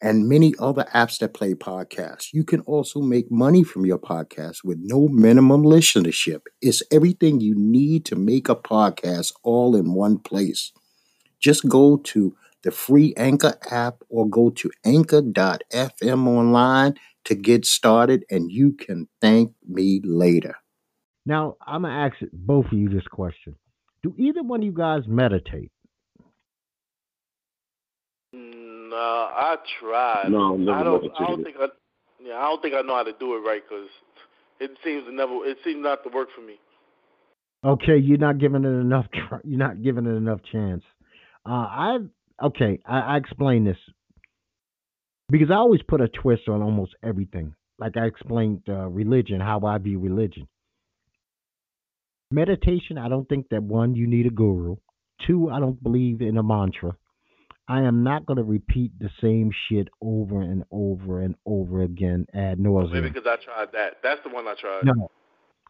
and many other apps that play podcasts. You can also make money from your podcast with no minimum listenership. It's everything you need to make a podcast all in one place. Just go to the free Anchor app or go to anchor.fm online to get started, and you can thank me later. Now, I'm going to ask both of you this question Do either one of you guys meditate? No, I tried. No, I've never I don't. I don't think I. Yeah, I don't think I know how to do it right because it seems to never. It seems not to work for me. Okay, you're not giving it enough. Tr- you're not giving it enough chance. Uh, I okay. I, I explain this because I always put a twist on almost everything. Like I explained uh, religion, how I view religion. Meditation. I don't think that one you need a guru. Two, I don't believe in a mantra. I am not going to repeat the same shit over and over and over again ad Maybe nauseum. because I tried that. That's the one I tried. No,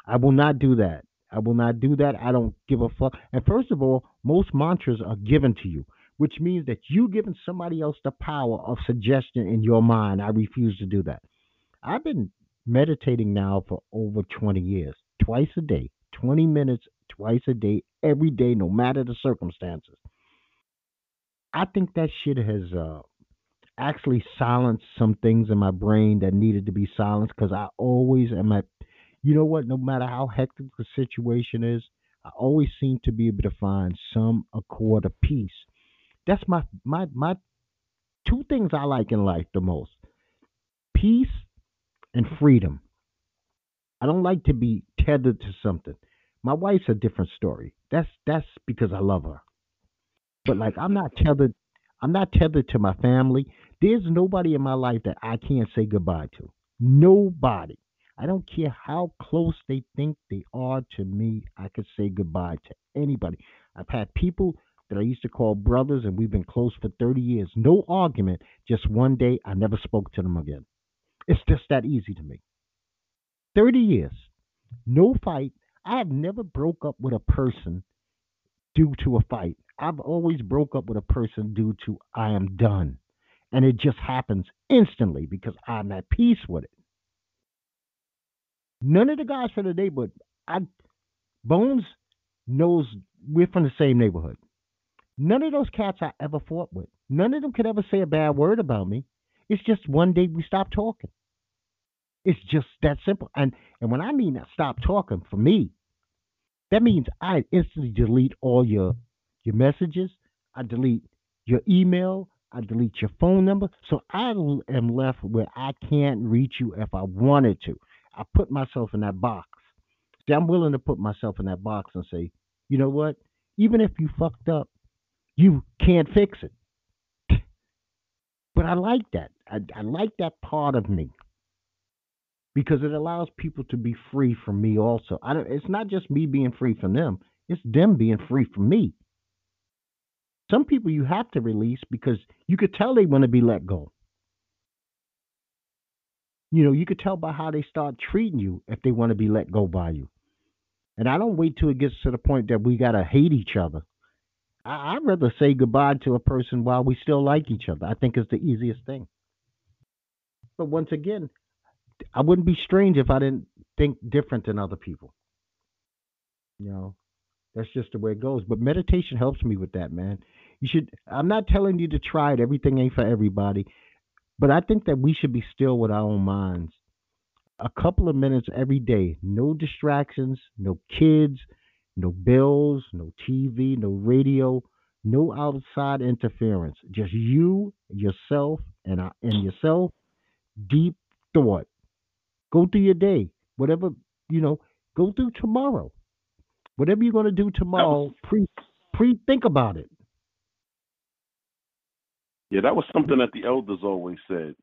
I will not do that. I will not do that. I don't give a fuck. And first of all, most mantras are given to you, which means that you giving somebody else the power of suggestion in your mind. I refuse to do that. I've been meditating now for over 20 years, twice a day, 20 minutes twice a day, every day, no matter the circumstances. I think that shit has uh, actually silenced some things in my brain that needed to be silenced because I always am at, you know what, no matter how hectic the situation is, I always seem to be able to find some accord of peace. That's my my my two things I like in life the most: peace and freedom. I don't like to be tethered to something. My wife's a different story. That's that's because I love her. But like I'm not tethered I'm not tethered to my family. There's nobody in my life that I can't say goodbye to. Nobody. I don't care how close they think they are to me. I could say goodbye to anybody. I've had people that I used to call brothers, and we've been close for 30 years. No argument. Just one day, I never spoke to them again. It's just that easy to me. 30 years. No fight. I have never broke up with a person due to a fight. I've always broke up with a person due to I am done. And it just happens instantly because I'm at peace with it. None of the guys from the neighborhood, I Bones knows we're from the same neighborhood. None of those cats I ever fought with. None of them could ever say a bad word about me. It's just one day we stopped talking. It's just that simple. And and when I mean stop talking, for me, that means I instantly delete all your your messages. I delete your email. I delete your phone number. So I am left where I can't reach you if I wanted to. I put myself in that box. See, I'm willing to put myself in that box and say, you know what? Even if you fucked up, you can't fix it. But I like that. I, I like that part of me because it allows people to be free from me also. I don't, it's not just me being free from them, it's them being free from me. Some people you have to release because you could tell they want to be let go. You know, you could tell by how they start treating you if they want to be let go by you. And I don't wait till it gets to the point that we got to hate each other. I, I'd rather say goodbye to a person while we still like each other. I think it's the easiest thing. But once again, I wouldn't be strange if I didn't think different than other people. You know, that's just the way it goes. But meditation helps me with that, man. You should. I'm not telling you to try it. Everything ain't for everybody. But I think that we should be still with our own minds. A couple of minutes every day. No distractions. No kids. No bills. No TV. No radio. No outside interference. Just you, yourself, and I, and yourself. Deep thought. Go through your day. Whatever you know. Go through tomorrow. Whatever you're going to do tomorrow, pre pre think about it. Yeah, that was something that the elders always said.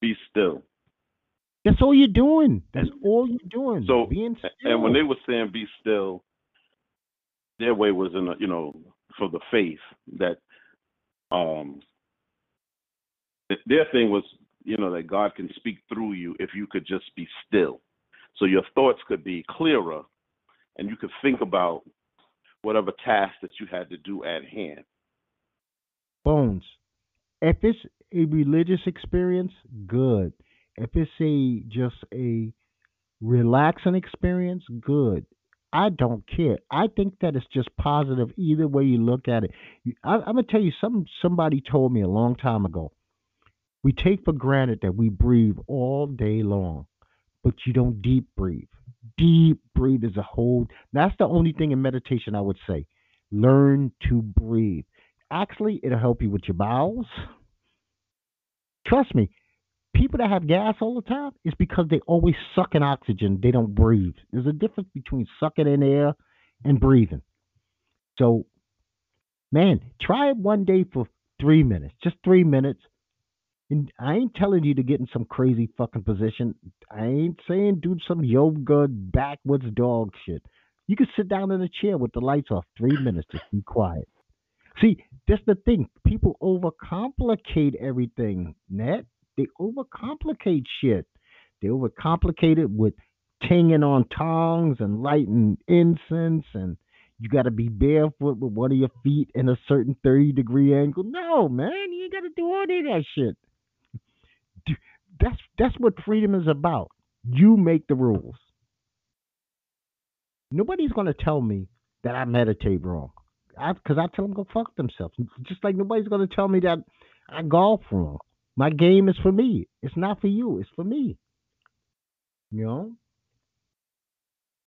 Be still. That's all you're doing. That's all you're doing. So, being still. And when they were saying be still, their way was in a, you know for the faith that um their thing was you know that God can speak through you if you could just be still. So your thoughts could be clearer and you could think about whatever task that you had to do at hand. Bones. If it's a religious experience, good. If it's a just a relaxing experience, good. I don't care. I think that it's just positive either way you look at it. I, I'm gonna tell you something. Somebody told me a long time ago. We take for granted that we breathe all day long, but you don't deep breathe. Deep breathe is a whole. That's the only thing in meditation I would say. Learn to breathe. Actually, it'll help you with your bowels. Trust me, people that have gas all the time is because they always suck in oxygen. They don't breathe. There's a difference between sucking in air and breathing. So, man, try it one day for three minutes, just three minutes. And I ain't telling you to get in some crazy fucking position. I ain't saying do some yoga backwoods dog shit. You can sit down in a chair with the lights off, three minutes, just be quiet. See, that's the thing. People overcomplicate everything, Net. They overcomplicate shit. They overcomplicate it with tinging on tongs and lighting incense and you got to be barefoot with one of your feet in a certain 30 degree angle. No, man, you ain't got to do all of that shit. That's that's what freedom is about. You make the rules. Nobody's going to tell me that I meditate wrong. Because I, tell them go fuck themselves. Just like nobody's to tell me that I golf wrong. My game is for me. It's not for you. It's for me. You know.